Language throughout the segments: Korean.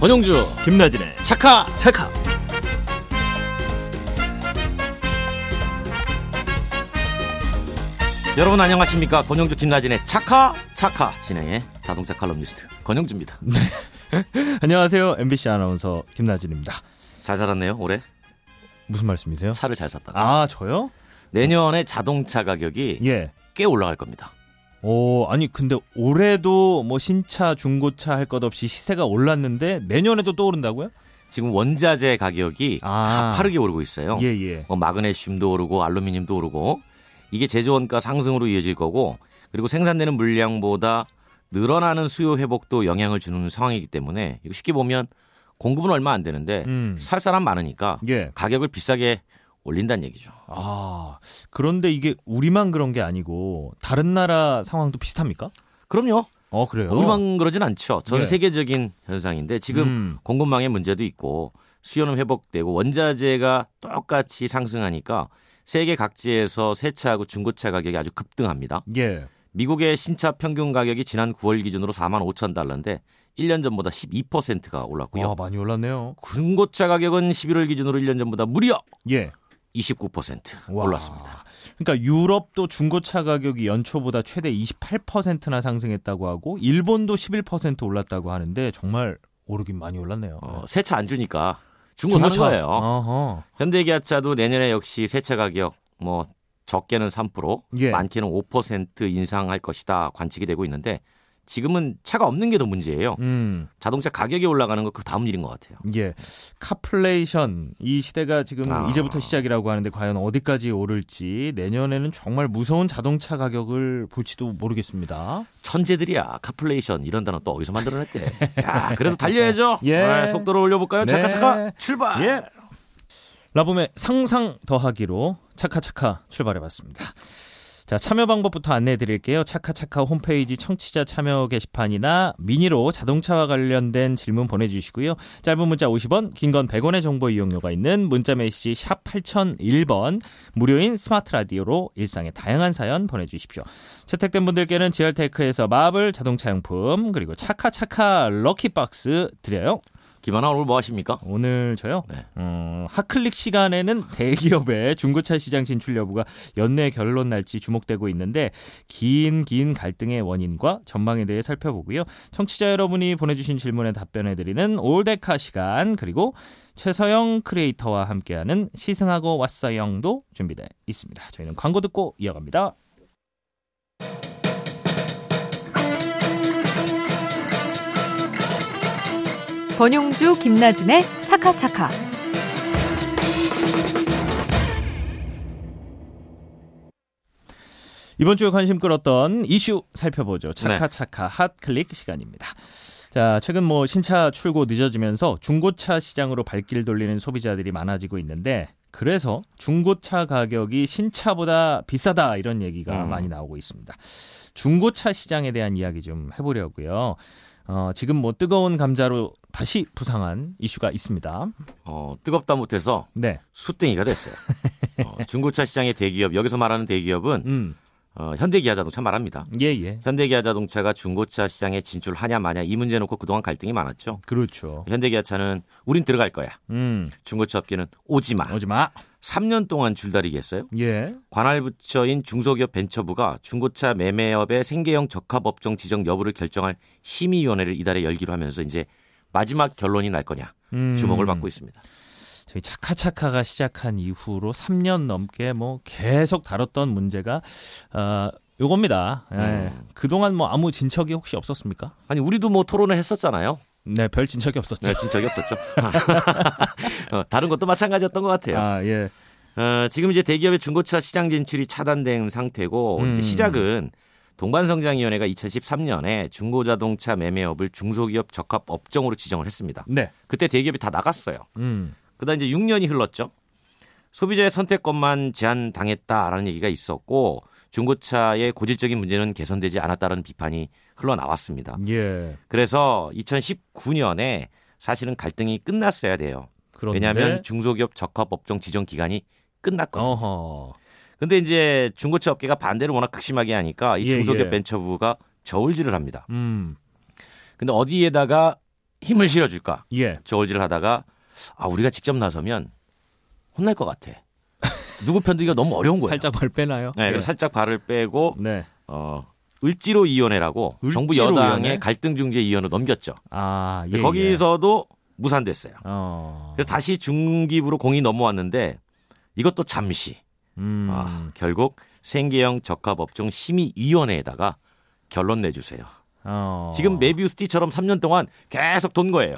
권영주 김나진의 차카 차카 여러분 안녕하십니까? 권영주 김나진의 차카 차카 진행의 자동차 칼럼니스트 권영주입니다. 안녕하세요. MBC 아나운서 김나진입니다. 잘 살았네요 올해? 무슨 말씀이세요? 차를 잘 샀다가 아 저요? 내년에 자동차 가격이 예. 꽤 올라갈 겁니다 오 아니 근데 올해도 뭐 신차 중고차 할 것 없이 시세가 올랐는데 내년에도 또 오른다고요? 지금 원자재 가격이 아. 가파르게 오르고 있어요 예 예. 뭐 마그네슘도 오르고 알루미늄도 오르고 이게 제조 원가 상승으로 이어질 거고 그리고 생산되는 물량보다 늘어나는 수요 회복도 영향을 주는 상황이기 때문에 쉽게 보면 공급은 얼마 안 되는데 음. 살 사람 많으니까 예. 가격을 비싸게 올린다는 얘기죠. 아 그런데 이게 우리만 그런 게 아니고 다른 나라 상황도 비슷합니까? 그럼요. 어 그래요. 우리만 그러진 않죠. 전 예. 세계적인 현상인데 지금 음. 공급망의 문제도 있고 수요는 회복되고 원자재가 똑같이 상승하니까 세계 각지에서 새 차하고 중고차 가격이 아주 급등합니다. 예. 미국의 신차 평균 가격이 지난 9월 기준으로 4만 5천 달러인데 1년 전보다 12%가 올랐고요. 와 많이 올랐네요. 중고차 가격은 11월 기준으로 1년 전보다 무려 예. 29% 와. 올랐습니다. 그러니까 유럽도 중고차 가격이 연초보다 최대 28%나 상승했다고 하고 일본도 11% 올랐다고 하는데 정말 오르긴 많이 올랐네요. 어, 새차안 주니까 중고 사는 거예요. 어허. 현대기아차도 내년에 역시 새차 가격 뭐 적게는 3%, 예. 많게는 5% 인상할 것이다 관측이 되고 있는데 지금은 차가 없는 게 더 문제예요. 음. 자동차 가격이 올라가는 거 그 다음 일인 것 같아요. 예. 카플레이션 이 시대가 지금 아. 이제부터 시작이라고 하는데 과연 어디까지 오를지 내년에는 정말 무서운 자동차 가격을 볼지도 모르겠습니다. 천재들이야. 카플레이션 이런 단어 또 어디서 만들어냈대. 야, 그래도 달려야죠. 예. 네, 속도를 올려볼까요? 네. 차카 차카 출발. 예. 라붐의 상상 더하기로 차카차카 출발해봤습니다. 자, 참여 방법부터 안내해 드릴게요. 차카차카 홈페이지 청취자 참여 게시판이나 미니로 자동차와 관련된 질문 보내주시고요. 짧은 문자 50원, 긴 건 100원의 정보 이용료가 있는 문자 메시지 샵 8001번, 무료인 스마트 라디오로 일상의 다양한 사연 보내주십시오. 채택된 분들께는 지얼테크에서 마블 자동차용품, 그리고 차카차카 럭키박스 드려요. 김하나 오늘 뭐 하십니까? 오늘 저요. 네. 어, 핫클릭 시간에는 대기업의 중고차 시장 진출 여부가 연내 결론 날지 주목되고 있는데 긴 긴 갈등의 원인과 전망에 대해 살펴보고요. 청취자 여러분이 보내주신 질문에 답변해드리는 올데카 시간 그리고 최서영 크리에이터와 함께하는 시승하고 왔어영도 준비되어 있습니다. 저희는 광고 듣고 이어갑니다. 권용주 김나진의 차카차카. 이번 주에 관심 끌었던 이슈 살펴보죠. 네. 차카차카 핫클릭 시간입니다. 자, 최근 뭐 신차 출고 늦어지면서 중고차 시장으로 발길 돌리는 소비자들이 많아지고 있는데 그래서 중고차 가격이 신차보다 비싸다 이런 얘기가 음. 많이 나오고 있습니다. 중고차 시장에 대한 이야기 좀 해보려고요. 어, 지금 뭐 뜨거운 감자로 다시 부상한 이슈가 있습니다. 어, 뜨겁다 못해서 네. 수땡이가 됐어요. 어, 중고차 시장의 대기업 여기서 말하는 대기업은 음. 어, 현대기아자동차 말합니다. 예, 예. 현대기아자동차가 중고차 시장에 진출하냐 마냐 이 문제 놓고 그동안 갈등이 많았죠. 그렇죠. 현대기아차는 우린 들어갈 거야. 음. 중고차 업계는 오지 마. 오지 마. 3년 동안 줄다리기 했어요. 예. 관할 부처인 중소기업 벤처부가 중고차 매매업의 생계형 적합 업종 지정 여부를 결정할 심의위원회를 이달에 열기로 하면서 이제 마지막 결론이 날 거냐 음. 주목을 받고 있습니다. 저희 차카차카가 시작한 이후로 3년 넘게 뭐 계속 다뤘던 문제가 어 요겁니다. 예. 음. 그동안 뭐 아무 진척이 혹시 없었습니까? 아니 우리도 뭐 토론을 했었잖아요. 네, 별 진척이 없었죠. 네, 진적이 없었죠. 어, 다른 것도 마찬가지였던 것 같아요. 아, 예. 어, 지금 이제 대기업의 중고차 시장 진출이 차단된 상태고 이제 음. 시작은 동반성장위원회가 2013년에 중고자동차 매매업을 중소기업 적합 업종으로 지정을 했습니다. 네. 그때 대기업이 다 나갔어요. 음. 그다음 이제 6년이 흘렀죠. 소비자의 선택권만 제한당했다라는 얘기가 있었고 중고차의 고질적인 문제는 개선되지 않았다는 비판이 흘러나왔습니다. 예. 그래서 2019년에 사실은 갈등이 끝났어야 돼요. 그런데 왜냐하면 중소기업 적합 업종 지정 기간이 끝났거든요. 어허. 근데 이제 중고차 업계가 반대를 워낙 극심하게 하니까 이 예, 중소기업 예. 벤처부가 저울질을 합니다. 음. 근데 어디에다가 힘을 실어줄까 예. 저울질을 하다가 아 우리가 직접 나서면 혼날 것 같아. 누구 편들기가 너무 어려운 거예요. 살짝 벌 빼나요? 네, 그래서 살짝 발을 빼고 네. 어 을지로 위원회라고 정부 여당의 위원회? 갈등 중재 위원회로 넘겼죠. 아, 예. 예. 거기서도 무산됐어요. 어. 그래서 다시 중기부로 공이 넘어왔는데 이것도 잠시 음. 아, 결국 생계형 적합업종 심의위원회에다가 결론 내주세요. 어. 지금 메비우스티처럼 3년 동안 계속 돈 거예요.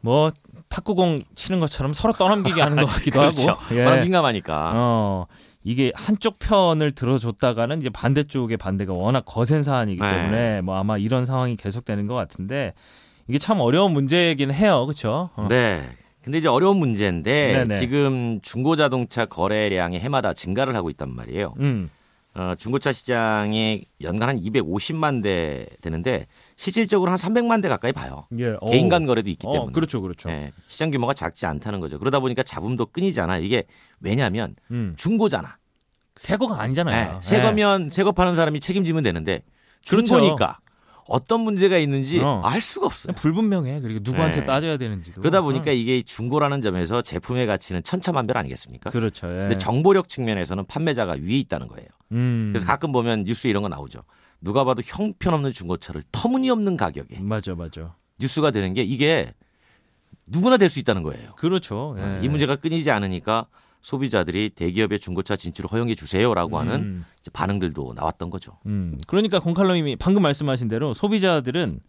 뭐 탁구공 치는 것처럼 서로 떠넘기게 하는 것 같기도 그렇죠. 하고. 예. 워낙 민감하니까. 어. 이게 한쪽 편을 들어줬다가는 이제 반대쪽의 반대가 워낙 거센 사안이기 네. 때문에 뭐 아마 이런 상황이 계속되는 것 같은데 이게 참 어려운 문제이긴 해요. 그렇죠? 어. 네. 근데 이제 어려운 문제인데 네네. 지금 중고 자동차 거래량이 해마다 증가를 하고 있단 말이에요. 음. 어, 중고차 시장이 연간 한 250만 대 되는데 실질적으로 한 300만 대 가까이 봐요. 예. 개인 어. 간 거래도 있기 어, 때문에. 그렇죠. 그렇죠. 예, 시장 규모가 작지 않다는 거죠. 그러다 보니까 잡음도 끊이지 않아. 이게 왜냐하면 음. 중고잖아. 새 거가 아니잖아요. 예, 새 거면 새거 파는 사람이 책임지면 되는데 그렇죠. 중고니까 어떤 문제가 있는지 어. 알 수가 없어요. 불분명해. 그리고 누구한테 네. 따져야 되는지도. 그러다 보니까 어. 이게 중고라는 점에서 제품의 가치는 천차만별 아니겠습니까? 그렇죠. 예. 근데 정보력 측면에서는 판매자가 위에 있다는 거예요. 음. 그래서 가끔 보면 뉴스 이런 거 나오죠. 누가 봐도 형편없는 중고차를 터무니없는 가격에 맞아, 맞아. 뉴스가 되는 게 이게 누구나 될 수 있다는 거예요. 그렇죠. 예. 이 문제가 끊이지 않으니까 소비자들이 대기업의 중고차 진출을 허용해 주세요라고 하는 음. 반응들도 나왔던 거죠. 음. 그러니까 공칼럼님이 방금 말씀하신 대로 소비자들은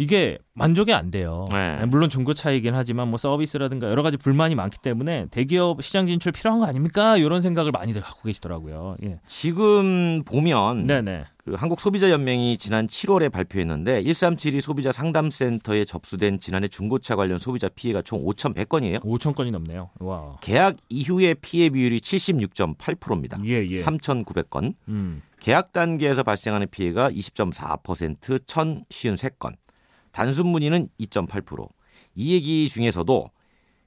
이게 만족이 안 돼요. 네. 물론 중고 차이긴 하지만 뭐 서비스라든가 여러 가지 불만이 많기 때문에 대기업 시장 진출 필요한 거 아닙니까? 이런 생각을 많이들 갖고 계시더라고요. 예. 지금 보면 네네. 그 한국 소비자 연맹이 지난 7월에 발표했는데 1372 소비자 상담센터에 접수된 지난해 중고차 관련 소비자 피해가 총 5,100건이에요. 5천 건이 넘네요. 와. 계약 이후의 피해 비율이 76.8%입니다. 예, 예. 3,900건. 음. 계약 단계에서 발생하는 피해가 20.4% 1,053건. 단순 문의는 2.8%. 이 얘기 중에서도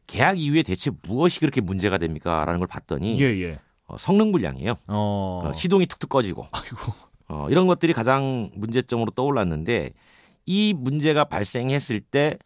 계약 이후에 대체 무엇이 그렇게 문제가 됩니까? 라는 걸 봤더니 예, 예. 어, 성능 불량이에요. 어. 어, 시동이 툭툭 꺼지고 아이고. 어, 이런 것들이 가장 문제점으로 떠올랐는데 이 문제가 발생했을 때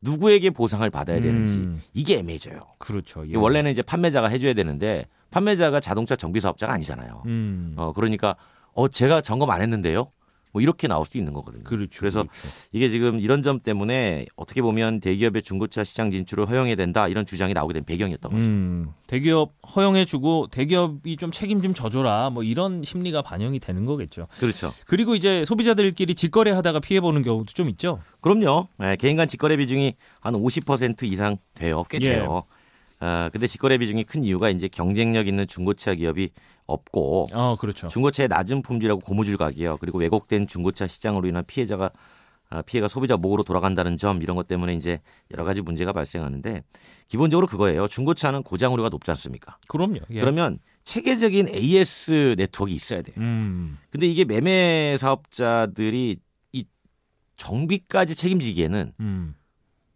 누구에게 보상을 받아야 되는지 음. 이게 애매해져요. 그렇죠. 예. 원래는 이제 판매자가 해줘야 되는데 판매자가 자동차 정비 사업자가 아니잖아요. 음. 어 그러니까 어 제가 점검 안 했는데요. 뭐 이렇게 나올 수 있는 거거든요. 그렇죠. 그래서 그렇죠. 이게 지금 이런 점 때문에 어떻게 보면 대기업의 중고차 시장 진출을 허용해야 된다 이런 주장이 나오게 된 배경이었던 거죠. 음, 대기업 허용해주고 대기업이 좀 책임 좀 져줘라 뭐 이런 심리가 반영이 되는 거겠죠. 그렇죠. 그리고 이제 소비자들끼리 직거래하다가 피해 보는 경우도 좀 있죠. 그럼요. 예, 개인 간 직거래 비중이 한 50% 이상 돼요. 꽤 예. 돼요. 어, 근데 직거래 비중이 큰 이유가 이제 경쟁력 있는 중고차 기업이 없고 어, 그렇죠. 중고차의 낮은 품질하고 고무줄 가격 그리고 왜곡된 중고차 시장으로 인한 피해자가 아, 피해가 소비자 목으로 돌아간다는 점 이런 것 때문에 이제 여러 가지 문제가 발생하는데 기본적으로 그거예요. 중고차는 고장 우려가 높지 않습니까? 그럼요. 예. 그러면 체계적인 AS 네트워크가 있어야 돼요. 음, 근데 이게 매매 사업자들이 이 정비까지 책임지기에는 음,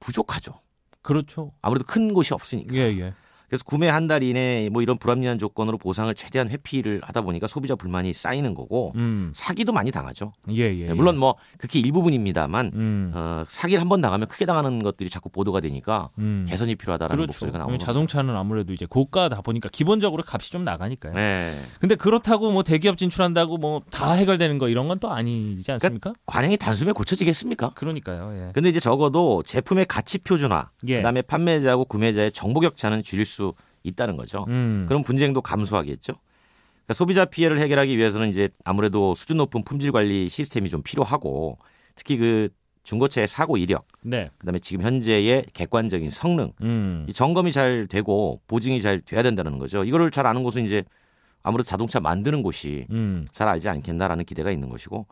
부족하죠. 그렇죠. 아무래도 큰 곳이 없으니까. 예, 예. 그래서 구매 한 달 이내 뭐 이런 불합리한 조건으로 보상을 최대한 회피를 하다 보니까 소비자 불만이 쌓이는 거고 음, 사기도 많이 당하죠. 예, 예. 네, 물론 뭐 그게 일부분입니다만 음, 어, 사기를 한 번 당하면 크게 당하는 것들이 자꾸 보도가 되니까 음. 개선이 필요하다라는 그렇죠. 목소리가 나오는. 자동차는 아무래도 이제 고가다 보니까 기본적으로 값이 좀 나가니까요. 네. 근데 그렇다고 뭐 대기업 진출한다고 뭐 다 해결되는 거 이런 건 또 아니지 않습니까? 관행이 단숨에 고쳐지겠습니까? 그러니까요. 예. 근데 이제 적어도 제품의 가치 표준화, 예. 그다음에 판매자하고 구매자의 정보 격차는 줄일 수 있다는 거죠. 음. 그럼 분쟁도 감소하겠죠. 그러니까 소비자 피해를 해결하기 위해서는 이제 아무래도 수준 높은 품질 관리 시스템이 좀 필요하고 특히 그 중고차의 사고 이력, 네. 그다음에 지금 현재의 객관적인 성능, 음. 이 점검이 잘 되고 보증이 잘 돼야 된다는 거죠. 이거를 잘 아는 곳은 이제 아무래도 자동차 만드는 곳이 음. 잘 알지 않겠나라는 기대가 있는 것이고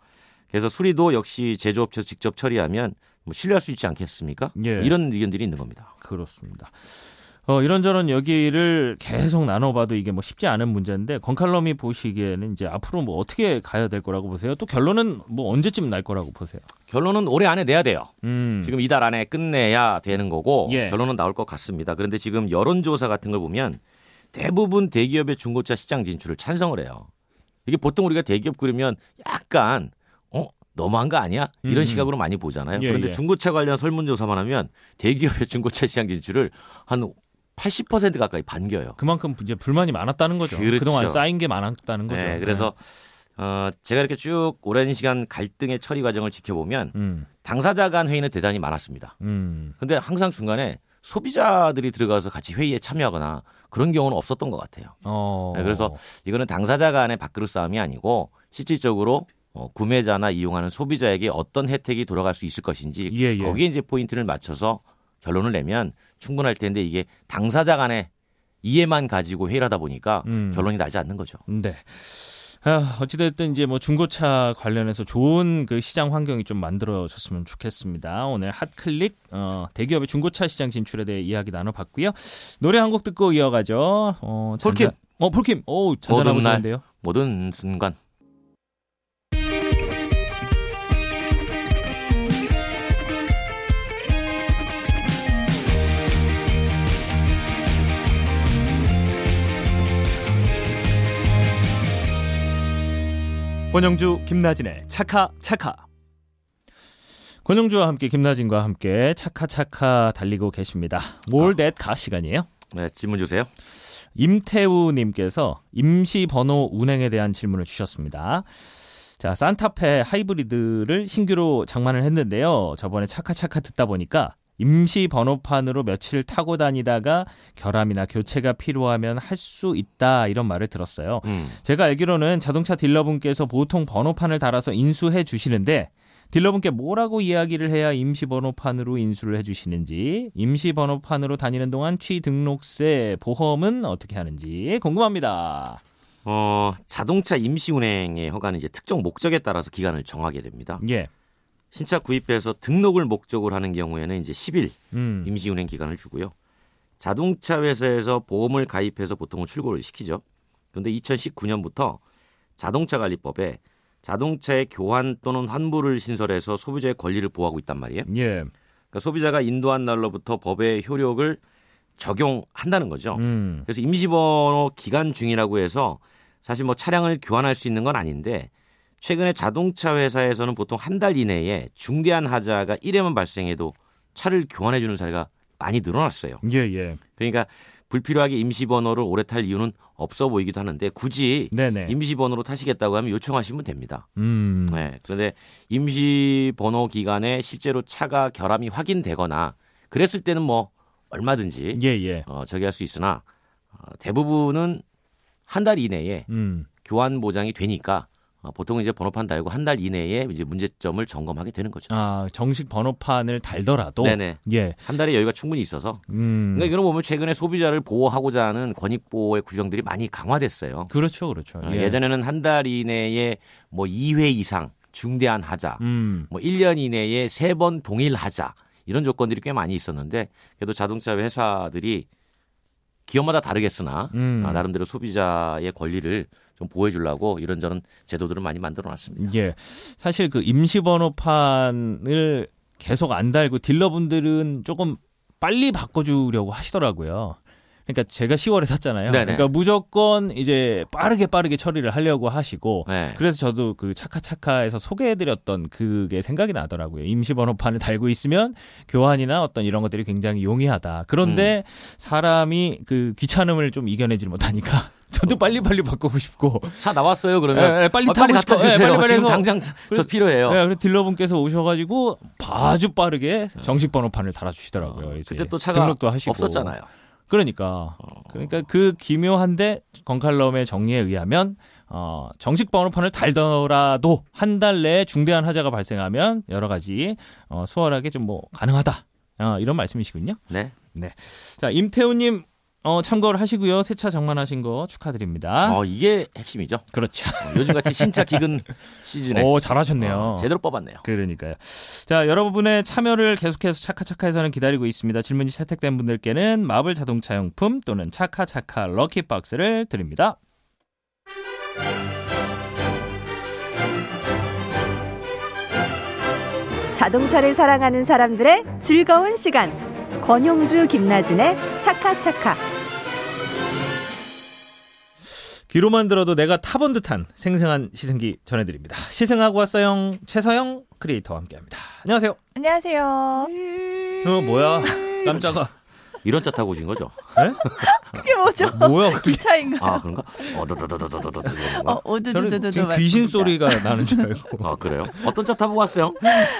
그래서 수리도 역시 제조업체에서 직접 처리하면 뭐 신뢰할 수 있지 않겠습니까? 예. 이런 의견들이 있는 겁니다. 그렇습니다. 어, 이런저런 얘기를 계속 나눠봐도 이게 뭐 쉽지 않은 문제인데 권칼럼이 보시기에는 이제 앞으로 뭐 어떻게 가야 될 거라고 보세요? 또 결론은 뭐 언제쯤 날 거라고 보세요? 결론은 올해 안에 내야 돼요. 음. 지금 이달 안에 끝내야 되는 거고 예. 결론은 나올 것 같습니다. 그런데 지금 여론조사 같은 걸 보면 대부분 대기업의 중고차 시장 진출을 찬성을 해요. 이게 보통 우리가 대기업 그러면 약간 어 너무한 거 아니야? 이런 음. 시각으로 많이 보잖아요. 예, 그런데 예. 중고차 관련 설문조사만 하면 대기업의 중고차 시장 진출을 한 80% 가까이 반겨요. 그만큼 이제 불만이 많았다는 거죠. 그렇죠. 그동안 쌓인 게 많았다는 거죠. 네, 그래서 어, 제가 이렇게 쭉 오랜 시간 갈등의 처리 과정을 지켜보면 네. 음, 당사자 간 회의는 대단히 많았습니다. 음, 근데 항상 중간에 소비자들이 들어가서 같이 회의에 참여하거나 그런 경우는 없었던 것 같아요. 어, 네, 그래서 이거는 당사자 간의 밥그릇 싸움이 아니고 실질적으로 어, 구매자나 이용하는 소비자에게 어떤 혜택이 돌아갈 수 있을 것인지 예, 예. 거기에 이제 포인트를 맞춰서 결론을 내면 충분할 텐데 이게 당사자 간의 이해만 가지고 회의를 하다 보니까 음. 결론이 나지 않는 거죠. 네. 아, 어찌됐든 이제 뭐 중고차 관련해서 좋은 그 시장 환경이 좀 만들어졌으면 좋겠습니다. 오늘 핫클릭 어, 대기업의 중고차 시장 진출에 대해 이야기 나눠봤고요. 노래 한 곡 듣고 이어가죠. 어, 폴킴. 잔잔- 어, 폴킴. 오, 잔잔하고. 좋은데요. 모든 순간 권영주, 김나진의 차카 차카. 권영주와 함께 김나진과 함께 차카 차카 달리고 계십니다. 몰댓가 시간이에요. 네, 질문 주세요. 임태우님께서 임시 번호 운행에 대한 질문을 주셨습니다. 자, 산타페 하이브리드를 신규로 장만을 했는데요. 저번에 차카차카 듣다 보니까 임시 번호판으로 며칠 타고 다니다가 결함이나 교체가 필요하면 할 수 있다 이런 말을 들었어요. 음. 제가 알기로는 자동차 딜러분께서 보통 번호판을 달아서 인수해 주시는데 딜러분께 뭐라고 이야기를 해야 임시 번호판으로 인수를 해 주시는지 임시 번호판으로 다니는 동안 취등록세 보험은 어떻게 하는지 궁금합니다. 어, 자동차 임시 운행의 허가는 이제 특정 목적에 따라서 기간을 정하게 됩니다. 예. 신차 구입해서 등록을 목적으로 하는 경우에는 이제 10일 음. 임시 운행 기간을 주고요. 자동차 회사에서 보험을 가입해서 보통은 출고를 시키죠. 그런데 2019년부터 자동차 관리법에 자동차의 교환 또는 환불을 신설해서 소비자의 권리를 보호하고 있단 말이에요. 예. 그러니까 소비자가 인도한 날로부터 법의 효력을 적용한다는 거죠. 음. 그래서 임시번호 기간 중이라고 해서 사실 뭐 차량을 교환할 수 있는 건 아닌데 최근에 자동차 회사에서는 보통 한 달 이내에 중대한 하자가 1회만 발생해도 차를 교환해 주는 사례가 많이 늘어났어요. 예, 예. 그러니까 불필요하게 임시번호를 오래 탈 이유는 없어 보이기도 하는데 굳이 네네. 임시번호로 타시겠다고 하면 요청하시면 됩니다. 음. 네. 그런데 임시번호 기간에 실제로 차가 결함이 확인되거나 그랬을 때는 뭐 얼마든지 예, 예. 어, 저기 할 수 있으나 어, 대부분은 한 달 이내에 음. 교환 보장이 되니까 어, 보통은 이제 번호판 달고 한 달 이내에 이제 문제점을 점검하게 되는 거죠. 아, 정식 번호판을 달더라도 네네. 예. 한 달의 여유가 충분히 있어서. 음. 그러니까 이런 거 보면 최근에 소비자를 보호하고자 하는 권익 보호의 규정들이 많이 강화됐어요. 그렇죠, 그렇죠. 어, 예. 예전에는 한 달 이내에 뭐 2회 이상 중대한 하자, 음. 뭐 1년 이내에 세번 동일 하자 이런 조건들이 꽤 많이 있었는데 그래도 자동차 회사들이 기업마다 다르겠으나 음. 아, 나름대로 소비자의 권리를 좀 보호해 주려고 이런저런 제도들을 많이 만들어 놨습니다. 예. 사실 그 임시 번호판을 계속 안 달고 딜러분들은 조금 빨리 바꿔 주려고 하시더라고요. 그러니까 제가 10월에 샀잖아요. 네네. 그러니까 무조건 이제 빠르게 빠르게 처리를 하려고 하시고 네. 그래서 저도 그 차카차카에서 소개해드렸던 그게 생각이 나더라고요. 임시 번호판을 달고 있으면 교환이나 어떤 이런 것들이 굉장히 용이하다. 그런데 음. 사람이 그 귀찮음을 좀 이겨내지 못하니까 저도 빨리 빨리 바꾸고 싶고 차 나왔어요 그러면 예, 예, 빨리 어, 타고 갖다 싶어. 예, 주세요. 빨리 빨리 지금 해서- 당장 저 필요해요. 네, 그래서 딜러분께서 오셔가지고 아주 빠르게 정식 번호판을 달아주시더라고요. 어, 이제 그때 또 차가 등록도 하시고. 없었잖아요. 그러니까 어. 그러니까 그 기묘한데 건칼럼의 정리에 의하면 어, 정식 번호판을 달더라도 한 달 내에 중대한 하자가 발생하면 여러 가지 어, 수월하게 좀 뭐 가능하다 어, 이런 말씀이시군요. 네. 자 임태우님 어, 참고를 하시고요. 새 차 장만하신 거 축하드립니다. 어 이게 핵심이죠. 그렇죠. 어, 요즘같이 신차 기근 시즌에 오 잘하셨네요. 어, 제대로 뽑았네요. 그러니까요. 자, 여러분의 참여를 계속해서 차카차카에서는 기다리고 있습니다. 질문이 채택된 분들께는 마블 자동차 용품 또는 차카차카 럭키박스를 드립니다. 자동차를 사랑하는 사람들의 즐거운 시간. 권용주 김나진의 차카차카. 귀로만 들어도 내가 타본 듯한 생생한 시승기 전해드립니다. 시승하고 왔어요. 최서영 크리에이터와 함께합니다. 안녕하세요. 안녕하세요. 어 뭐야? 깜짝아. 이런 차 타고 오신 거죠? 그게 뭐죠? 뭐야? 기차인가? 아 그런가? 이런 거. 어, 지금 귀신 소리가 나는 줄 알고. 아 그래요? 어떤 차 타고 왔어요?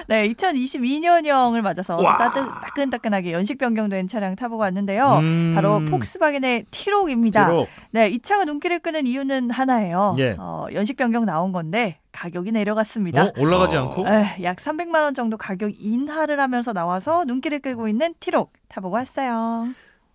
네, 2022년형을 맞아서 와. 따뜻, 따끈따끈하게 연식 변경된 차량 타보고 왔는데요. 음. 바로 폭스바겐의 티록입니다. 기록. 네, 이 차가 눈길을 끄는 이유는 하나예요. 예. 어, 연식 변경 나온 건데 가격이 내려갔습니다. 어? 올라가지 어. 않고? 에, 약 300만 원 정도 가격 인하를 하면서 나와서 눈길을 끌고 있는 티록 타보고 왔어요.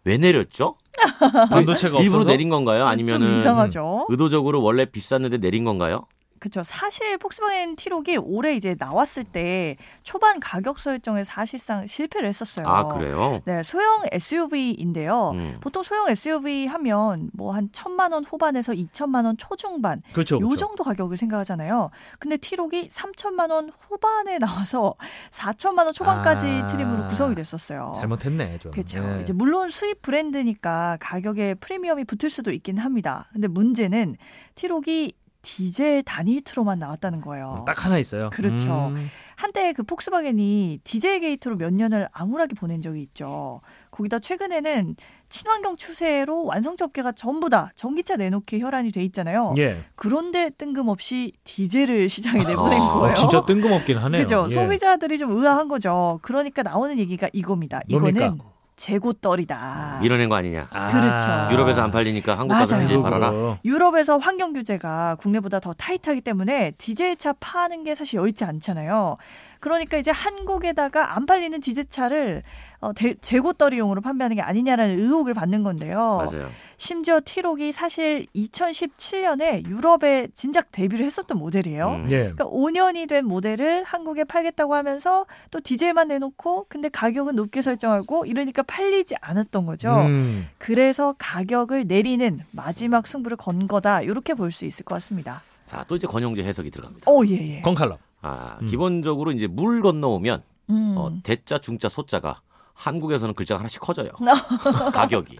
왜 내렸죠? 반도체가 일부러 없어서. 내린 건가요? 좀 아니면은 이상하죠. 의도적으로 원래 비쌌는데 내린 건가요? 그렇죠. 사실 폭스바겐 티록이 올해 이제 나왔을 때 초반 가격 설정에 사실상 실패를 했었어요. 아 그래요? 네, 소형 SUV인데요. 음. 보통 소형 SUV 하면 뭐 한 천만 원 후반에서 2천만 원 초중반 그렇죠. 요 그렇죠. 정도 가격을 생각하잖아요. 근데 티록이 3천만 원 후반에 나와서 4천만 원 초반까지 아. 트림으로 구성이 됐었어요. 잘못했네 좀. 그렇죠. 예. 이제 물론 수입 브랜드니까 가격에 프리미엄이 붙을 수도 있긴 합니다. 근데 문제는 티록이 디젤 단일 trim으로만 나왔다는 거예요. 딱 하나 있어요. 그렇죠. 음. 한때 그 폭스바겐이 디젤 게이트로 몇 년을 암울하게 보낸 적이 있죠. 거기다 최근에는 친환경 추세로 완성차 업계가 전부 다 전기차 내놓기 혈안이 돼 있잖아요. 예. 그런데 뜬금없이 디젤을 시장에 내보낸 아, 거예요. 진짜 뜬금없긴 하네요. 그죠. 예. 소비자들이 좀 의아한 거죠. 그러니까 나오는 얘기가 이겁니다. 이거는 뭡니까? 재고떨이다. 밀어낸 거 아니냐? 아. 그렇죠. 유럽에서 안 팔리니까 한국 가서. 디젤 팔아라. 유럽에서 환경 규제가 국내보다 더 타이트하기 때문에 디젤 차 파는 게 사실 여의치 않잖아요. 그러니까 이제 한국에다가 안 팔리는 디젤차를 어, 대- 재고떨이용으로 판매하는 게 아니냐라는 의혹을 받는 건데요. 맞아요. 심지어 티록이 사실 2017년에 유럽에 진작 데뷔를 했었던 모델이에요. 음. 예. 그러니까 5년이 된 모델을 한국에 팔겠다고 하면서 또 디젤만 내놓고 근데 가격은 높게 설정하고 이러니까 팔리지 않았던 거죠. 음. 그래서 가격을 내리는 마지막 승부를 건 거다. 이렇게 볼 수 있을 것 같습니다. 자, 또 이제 권영재 해석이 들어갑니다. 오, 예, 예. 건칼럼. 아, 음. 기본적으로 이제 물 건너오면 음. 어, 대자, 중자, 소자가 한국에서는 글자가 하나씩 커져요. 가격이.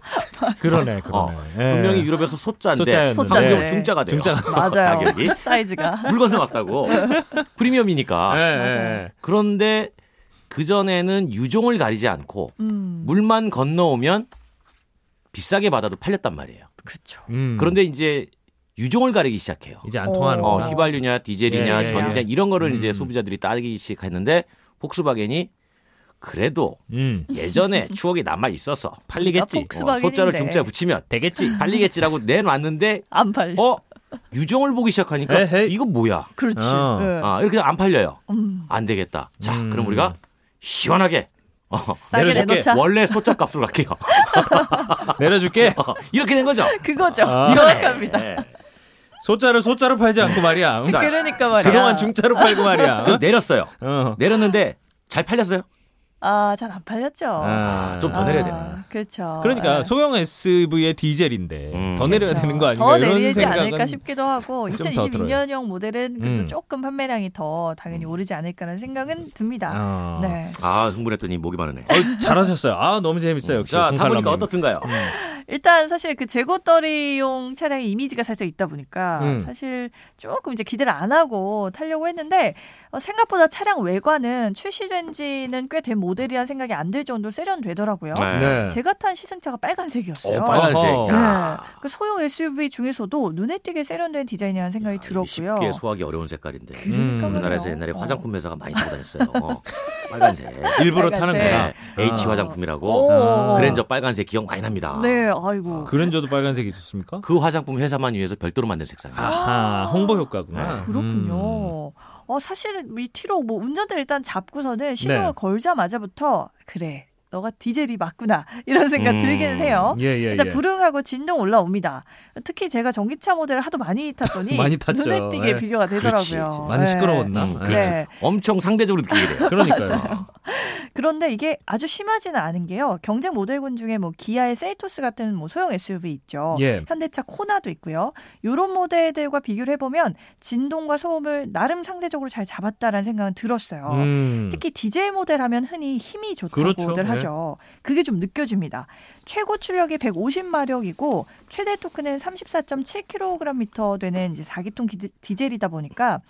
그러네, 그러네. 어, 예. 분명히 유럽에서 소자인데. 한국은 네. 중자가 돼요. 중자가 맞아요. 가격이? 사이즈가. 물 건너왔다고. 프리미엄이니까. 예, 맞아요. 예. 그런데 그 전에는 유종을 가리지 않고 음. 물만 건너오면 비싸게 받아도 팔렸단 말이에요. 그렇죠. 음. 그런데 이제 유종을 가리기 시작해요. 이제 안 어. 통하는 어, 거. 휘발유냐 디젤이냐 예, 예, 전기냐 예. 이런 거를 음. 이제 소비자들이 따지기 시작했는데 폭스바겐이 그래도 음. 예전에 추억이 남아 있어서 팔리겠지. 아, 폭스바겐인데. 소자를 중자에 붙이면 되겠지. 팔리겠지라고 내놨는데 안 팔려. 어 유종을 보기 시작하니까 에헤이. 이거 뭐야? 그렇지. 어. 예. 아 이렇게 안 팔려요. 음. 안 되겠다. 자 음. 그럼 우리가 시원하게 어, 내려줄게. 내놓자. 원래 소자 값으로 갈게요. 내려줄게. 어, 이렇게 된 거죠. 그거죠. 아. 정확합니다. 네. 소자를 소자로 팔지 않고 말이야. 자, 그러니까 말이야. 그동안 중자로 팔고 말이야. 그래서 내렸어요. 어. 내렸는데 잘 팔렸어요. 아, 잘 안 팔렸죠. 아, 좀 더 내려야 되네. 그렇죠. 그러니까 예. 소형 SUV의 디젤인데 음. 더 내려야 그렇죠. 되는 거 아닌가 더 이런 내리지 않을까 싶기도 하고 좀더 들어요. 2022년형 모델은 그래도 음. 조금 판매량이 더 당연히 오르지 않을까라는 생각은 듭니다. 어. 네. 아 흥분했더니 목이 마르네. 어, 잘하셨어요. 아 너무 재밌어요. 역시 자 타보니까. 어떻든가요? 일단 사실 그 재고떨이용 차량의 이미지가 살짝 있다 보니까 음. 사실 조금 이제 기대를 안 하고 타려고 했는데 어, 생각보다 차량 외관은 출시된 지는 꽤 된 모델이라는 생각이 안 들 정도로 세련되더라고요. 네. 제가 탄 시승차가 빨간색이었어요. 어, 빨간색. 야. 네. 그 소형 SUV 중에서도 눈에 띄게 세련된 디자인이라는 생각이 들었고요. 쉽게 소화하기 어려운 색깔인데. 그러니까 음. 우리나라에서 옛날에 어. 화장품 회사가 많이 타고 다녔어요. 어, 빨간색. 일부러 빨간색. 타는구나. 네, H 아. 화장품이라고 오. 그랜저 빨간색 기억 많이 납니다. 네, 아이고. 그랜저도 빨간색이 있었습니까? 그 화장품 회사만 위해서 별도로 만든 색상이에요. 아하, 홍보 효과구나. 네. 그렇군요. 음. 어, 사실은 이 티로 뭐 운전대 일단 잡고서는 시동을 네. 걸자마자부터 그래. 너가 디젤이 맞구나. 이런 생각 음. 들기는 해요. 예, 예, 일단 예. 부릉하고 진동 올라옵니다. 특히 제가 전기차 모델을 하도 많이 탔더니 많이. 눈에 띄게 예. 비교가 되더라고요. 그렇지. 많이 네. 시끄러웠나? 음, 예. 그렇지. 네. 엄청 상대적으로 느끼게 돼요. 그러니까요. 그런데 이게 아주 심하지는 않은 게요. 경쟁 모델군 중에 뭐 기아의 셀토스 같은 뭐 소형 SUV 있죠. 예. 현대차 코나도 있고요. 이런 모델들과 비교를 해보면 진동과 소음을 나름 상대적으로 잘 잡았다라는 생각은 들었어요. 음. 특히 디젤 모델 하면 흔히 힘이 좋다고들 그렇죠. 하죠. 하죠. 그게 좀 느껴집니다. 최고 출력이 150마력이고 최대 토크는 34.7kg 되는 이제 4기통 기- 디젤이다 보니까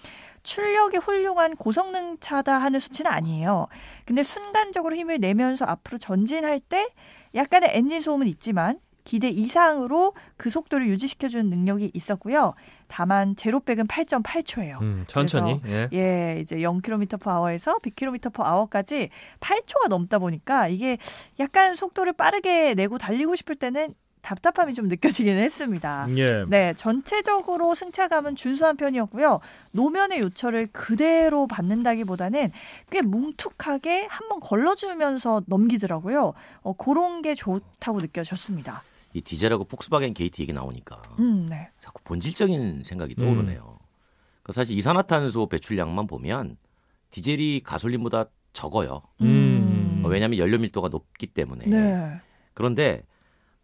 출력이 훌륭한 고성능 차다 하는 수치는 아니에요. 근데 순간적으로 힘을 내면서 앞으로 전진할 때 약간의 엔진 소음은 있지만 기대 이상으로 그 속도를 유지시켜주는 능력이 있었고요. 다만 제로백은 8.8초예요. 음, 천천히. 예. 예, 이제 0km/h에서 100km/h까지 8초가 넘다 보니까 이게 약간 속도를 빠르게 내고 달리고 싶을 때는 답답함이 좀 느껴지기는 했습니다. 예. 네, 전체적으로 승차감은 준수한 편이었고요. 노면의 요철을 그대로 받는다기보다는 꽤 뭉툭하게 한번 걸러주면서 넘기더라고요. 어, 그런 게 좋다고 느껴졌습니다. 이 디젤하고 폭스바겐 게이트 얘기 나오니까 음, 네. 자꾸 본질적인 생각이 떠오르네요. 그 사실 이산화탄소 배출량만 보면 디젤이 가솔린보다 적어요. 음. 어, 왜냐하면 연료 밀도가 높기 때문에. 네. 그런데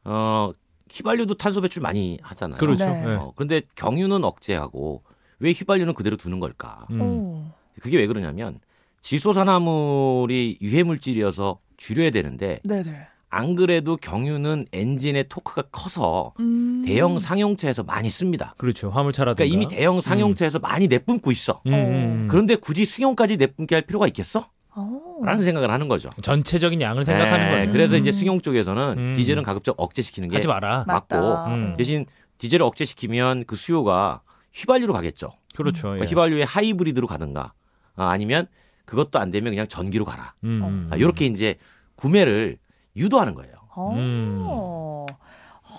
어, 휘발유도 탄소 배출 많이 하잖아요. 그렇죠. 네. 예. 어, 그런데 경유는 억제하고 왜 휘발유는 그대로 두는 걸까? 음. 오. 그게 왜 그러냐면 질소산화물이 유해 물질이어서 줄여야 되는데 네네. 안 그래도 경유는 엔진의 토크가 커서 음. 대형 상용차에서 많이 씁니다. 그렇죠. 화물차라든가. 그러니까 이미 대형 상용차에서 많이 내뿜고 있어. 음, 음. 그런데 굳이 승용까지 내뿜게 할 필요가 있겠어? 오. 라는 생각을 하는 거죠. 전체적인 양을 생각하는 네, 거예요. 그래서 음. 이제 승용 쪽에서는 음. 디젤은 가급적 억제시키는 게 하지 마라. 맞고 음. 대신 디젤을 억제시키면 그 수요가 휘발유로 가겠죠. 그렇죠. 예. 그러니까 휘발유의 하이브리드로 가든가 아, 아니면 그것도 안 되면 그냥 전기로 가라. 음, 음. 아, 이렇게 이제 구매를 유도하는 거예요. 어. 음.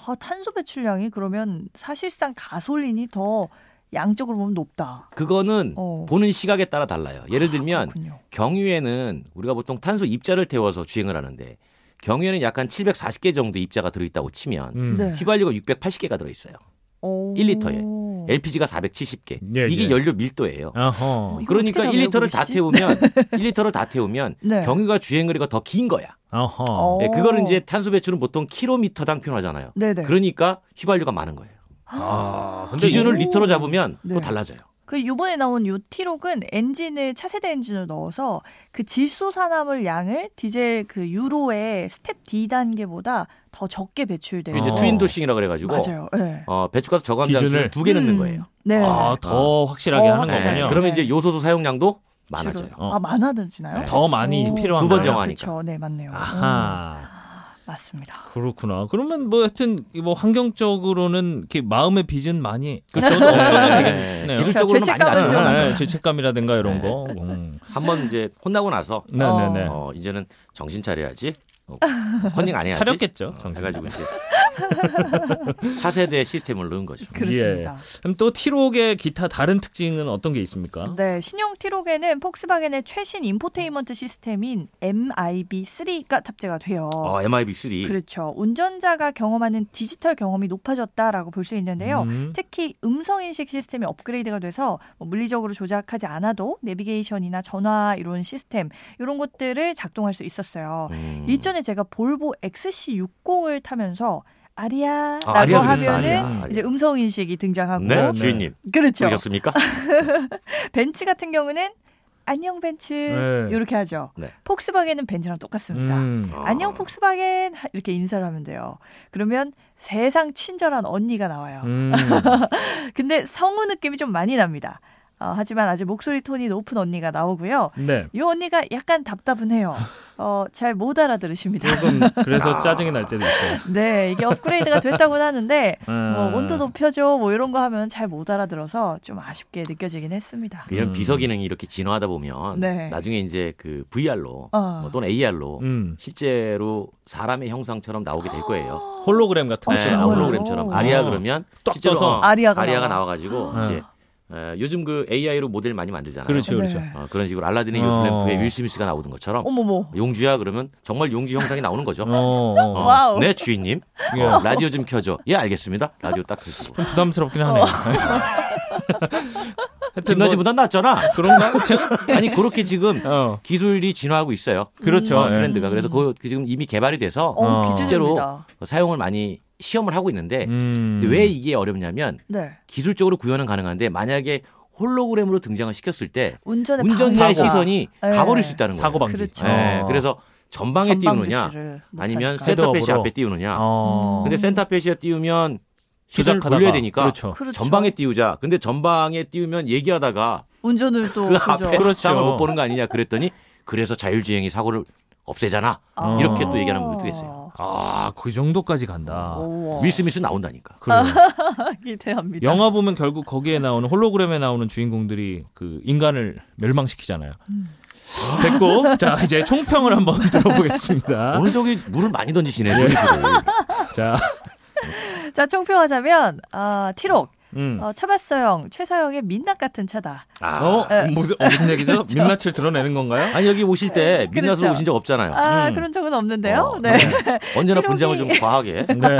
아, 탄소 배출량이 그러면 사실상 가솔린이 더 양적으로 보면 높다. 그거는 어. 보는 시각에 따라 달라요. 예를 들면 그렇군요. 경유에는 우리가 보통 탄소 입자를 태워서 주행을 하는데 경유에는 약간 740개 정도 입자가 들어있다고 치면 음. 네. 휘발유가 680개가 들어있어요. 오. 1리터에. LPG가 470개. 예, 이게 예. 연료 밀도예요. 어허. 그러니까 어떻게 다 1리터를 다 태우면 1리터를 다 태우면 네. 경유가 주행 거리가 더 긴 거야. 어허. 어. 예, 그거는 이제 탄소 배출은 보통 킬로미터당 표현하잖아요. 네네. 그러니까 휘발유가 많은 거예요. 아, 기준을 오. 리터로 잡으면 네. 또 달라져요. 그 요번에 나온 요 티록은 엔진을 차세대 엔진을 넣어서 그 질소 산화물 양을 디젤 그 유로 6 step D 단계보다 더 적게 배출돼요. 이제 어. twin dosing이라 그래가지고 맞아요. 네. 어, 배출가스 저감장 기준을 기준을 두개 넣는 음. 거예요. 네. 아, 더 확실하게 더 하는 확실하게. 거군요. 네, 그러면 네. 이제 요소수 사용량도 많아져요. 어. 아 많아지나요? 네. 더 많이 오. 필요한 두번. 정화하니까. 그렇죠. 네 맞네요. 음, 아하. 맞습니다. 그렇구나. 그러면 뭐 하여튼 뭐 환경적으로는 이렇게 마음의 빚은 많이 그렇죠. 없어도 되겠네요. 기술적으로는 많이 낫죠. 네, 죄책감이라든가 이런 네. 거. 음. 한번 이제 혼나고 나서 네네네. 어, 이제는 정신 차려야지. 어, 컨닝 안 해야지. 차렸겠죠. 어, 정신. 해가지고 이제 차세대 시스템을 넣은 거죠. 그렇습니다. 그럼 또 티록의 기타 다른 특징은 어떤 게 있습니까? 네, 신형 티록에는 폭스바겐의 최신 인포테인먼트 시스템인 MIB3가 탑재가 돼요. 어, MIB3. 그렇죠. 운전자가 경험하는 디지털 경험이 높아졌다라고 볼 수 있는데요. 음. 특히 음성 인식 시스템이 업그레이드가 돼서 뭐 물리적으로 조작하지 않아도 내비게이션이나 전화 이런 시스템 이런 것들을 작동할 수 있었어요. 음. 일전에 제가 볼보 XC60을 타면서 아리아라고 아, 아리아 하면은 아리아, 아리아. 이제 음성 인식이 등장하고 네, 네. 주인님. 그렇죠. 보셨습니까? 벤츠 같은 경우는 안녕 벤츠 네. 이렇게 하죠. 네. 폭스바겐은 벤츠랑 똑같습니다. 음. 어. 안녕 폭스바겐 하- 이렇게 인사를 하면 돼요. 그러면 세상 친절한 언니가 나와요. 음. 근데 성우 느낌이 좀 많이 납니다. 어, 하지만 아주 목소리 톤이 높은 언니가 나오고요. 네. 이 언니가 약간 답답은 해요. 어, 잘 못 알아들으십니다. 조금 그래서 짜증이 날 때도 있어요. 네, 이게 업그레이드가 됐다고는 하는데 뭐 음. 온도 높여줘 뭐 이런 거 하면 잘 못 알아들어서 좀 아쉽게 느껴지긴 했습니다. 이런 음. 비서 기능이 이렇게 진화하다 보면 네. 나중에 이제 그 VR로 어. 뭐 또는 AR로 음. 실제로 사람의 형상처럼 나오게 될 거예요. 홀로그램 같은 어, 거. 네, 정말요? 홀로그램처럼 아리아 어. 그러면 딱 실제로 떠서 어, 아리아가, 아리아가 나와. 나와가지고 네. 이제 어, 요즘 그 AI로 모델 많이 만들잖아요. 그렇죠, 그렇죠. 네. 어, 그런 식으로 알라딘의 어. 요술램프에 윌 스미스가 나오던 것처럼 어머머. 용주야 그러면 정말 용주 형상이 나오는 거죠. 어, 어. 어, 와우. 네 주인님 예. 어, 라디오 좀 켜줘. 예 알겠습니다. 라디오 딱 켜주고. 좀 부담스럽긴 하네요. 하여튼 뭐 김나진보다 낫잖아. 그런가? 아니 그렇게 지금 어. 기술이 진화하고 있어요. 그렇죠. 어, 예. 트렌드가 그래서 그 지금 이미 개발이 돼서 어, 어. 기대됩니다. 사용을 많이 시험을 하고 있는데 음. 왜 이게 어렵냐면 네. 기술적으로 구현은 가능한데 만약에 홀로그램으로 등장을 시켰을 때 운전의 운전자의 방해가- 시선이 네. 가버릴 수 있다는 거예요. 사고 방지. 그렇죠. 네, 어. 그래서 전방에 띄우느냐 아니면. 센터페시. 앞에 띄우느냐. 어. 근데 센터페시에 띄우면 조작하다가. 돌려야 되니까 그렇죠. 그렇죠. 전방에 띄우자. 근데 전방에 띄우면 얘기하다가 운전을 또 그. 앞에 그렇죠. 상을 못 보는 거 아니냐 그랬더니 그래서 자율주행이 사고를 없애잖아. 아. 이렇게 또 얘기하는 분들도 계세요. 아, 그 정도까지 간다. 오. 윌 스미스 나온다니까. 그래요. 기대합니다. 영화 보면 결국 거기에 나오는 홀로그램에 나오는 주인공들이 그 인간을 멸망시키잖아요. 음. 됐고, 자 이제 총평을 한번 들어보겠습니다. 오늘 저기 물을 많이 던지시네. 예. 노이즈를. 자, 자 총평하자면 아, 티록 음. 어, 차봤어형 최사형의 민낯 같은 차다. 아. 어 네. 무슨 어, 무슨 얘기죠? 민낯을 드러내는 건가요? 아니 여기 오실 때 민낯으로 그렇죠. 오신 적 없잖아요. 아 음. 그런 적은 없는데요. 어, 네. 언제나 티록이- 분장을 좀 과하게. 네.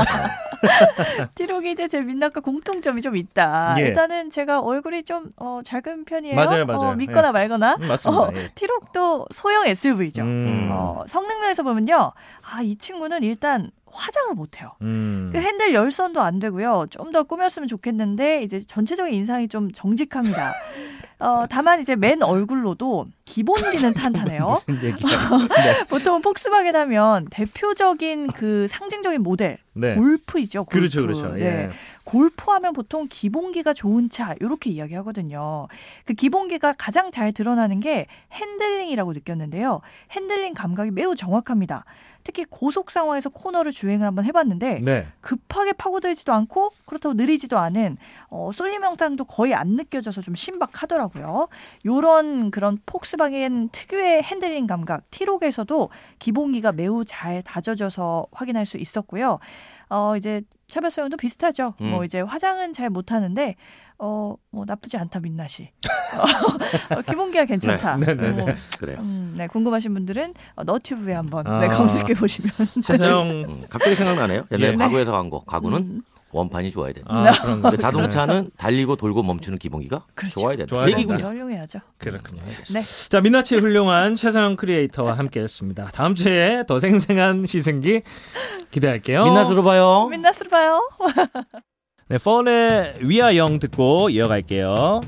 티록이 이제 제 민낯과 공통점이 좀 있다. 예. 일단은 제가 얼굴이 좀 어, 작은 편이에요. 맞아요, 맞아요. 어, 믿거나 예. 말거나. 음, 맞습니다. 어, 예. 티록도 소형 SUV죠. 음. 어, 성능면에서 보면요. 아, 이 친구는 일단 화장을 못해요. 음. 그 핸들 열선도 안 되고요. 좀 더 꾸몄으면 좋겠는데 이제 전체적인 인상이 좀 정직합니다. 어, 다만 이제 맨 얼굴로도 기본기는 탄탄해요. 네. 보통 폭스바겐 하면 대표적인 그 상징적인 모델 네. 골프이죠. 골프. 그렇죠, 그렇죠. 네. 예. 골프하면 보통 기본기가 좋은 차 이렇게 이야기하거든요. 그 기본기가 가장 잘 드러나는 게 핸들링이라고 느꼈는데요. 핸들링 감각이 매우 정확합니다. 특히 고속 상황에서 코너를 주행을 한번 해봤는데 네. 급하게 파고들지도 않고 그렇다고 느리지도 않은 어, 쏠림 현상도 거의 안 느껴져서 좀 신박하더라고요. 요런 그런 폭스바겐 특유의 핸들링 감각 티록에서도 기본기가 매우 잘 다져져서 확인할 수 있었고요. 어 이제 차별성도 비슷하죠. 음. 뭐 이제 화장은 잘 못하는데 어 뭐 나쁘지 않다 민낯이 어, 기본기가 괜찮다. 네, 네, 네. 음, 그래요. 음, 네 궁금하신 분들은 어, 너튜브에 한번 아. 네, 검색해 보시면 최상영 음, 갑자기 생각나네요. 옛날에 예. 과거에서 간 거. 가구는 음, 원판이 좋아야 된다. 아, 그런 거. 자동차는 달리고 돌고 멈추는 기본기가 그렇죠. 좋아야 된다. 얘기군요. 훌륭해야죠. 그렇군요. 네. 자, 민낯이 훌륭한 최상영 크리에이터와 함께했습니다. 다음 주에 더 생생한 시승기 기대할게요. 민낯으로 봐요. 민낯으로 봐요. 네, Fun의 We Are Young 듣고 이어갈게요.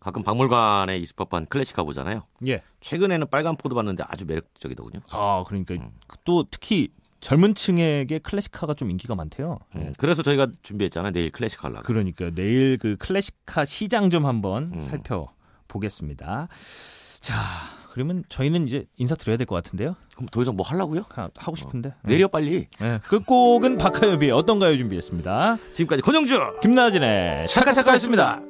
가끔 박물관에 있을 법한 클래식카 보잖아요. 예. 최근에는 빨간 포드 봤는데 아주 매력적이더군요. 아, 그러니까 음. 또 특히 젊은 층에게 클래식카가 좀 인기가 많대요. 음, 그래서 저희가 준비했잖아요. 내일 클래식 하려고. 그러니까 내일 그 클래식카 시장 좀 한번 음. 살펴보겠습니다. 자, 그러면 저희는 이제 인사드려야 될 것 같은데요. 그럼 더 이상 뭐 하려고요? 가- 하고 싶은데. 내려 빨리. 네. 끝곡은 박화요비 어떤가요 준비했습니다. 지금까지 권영주 김나진의 차카차카였습니다.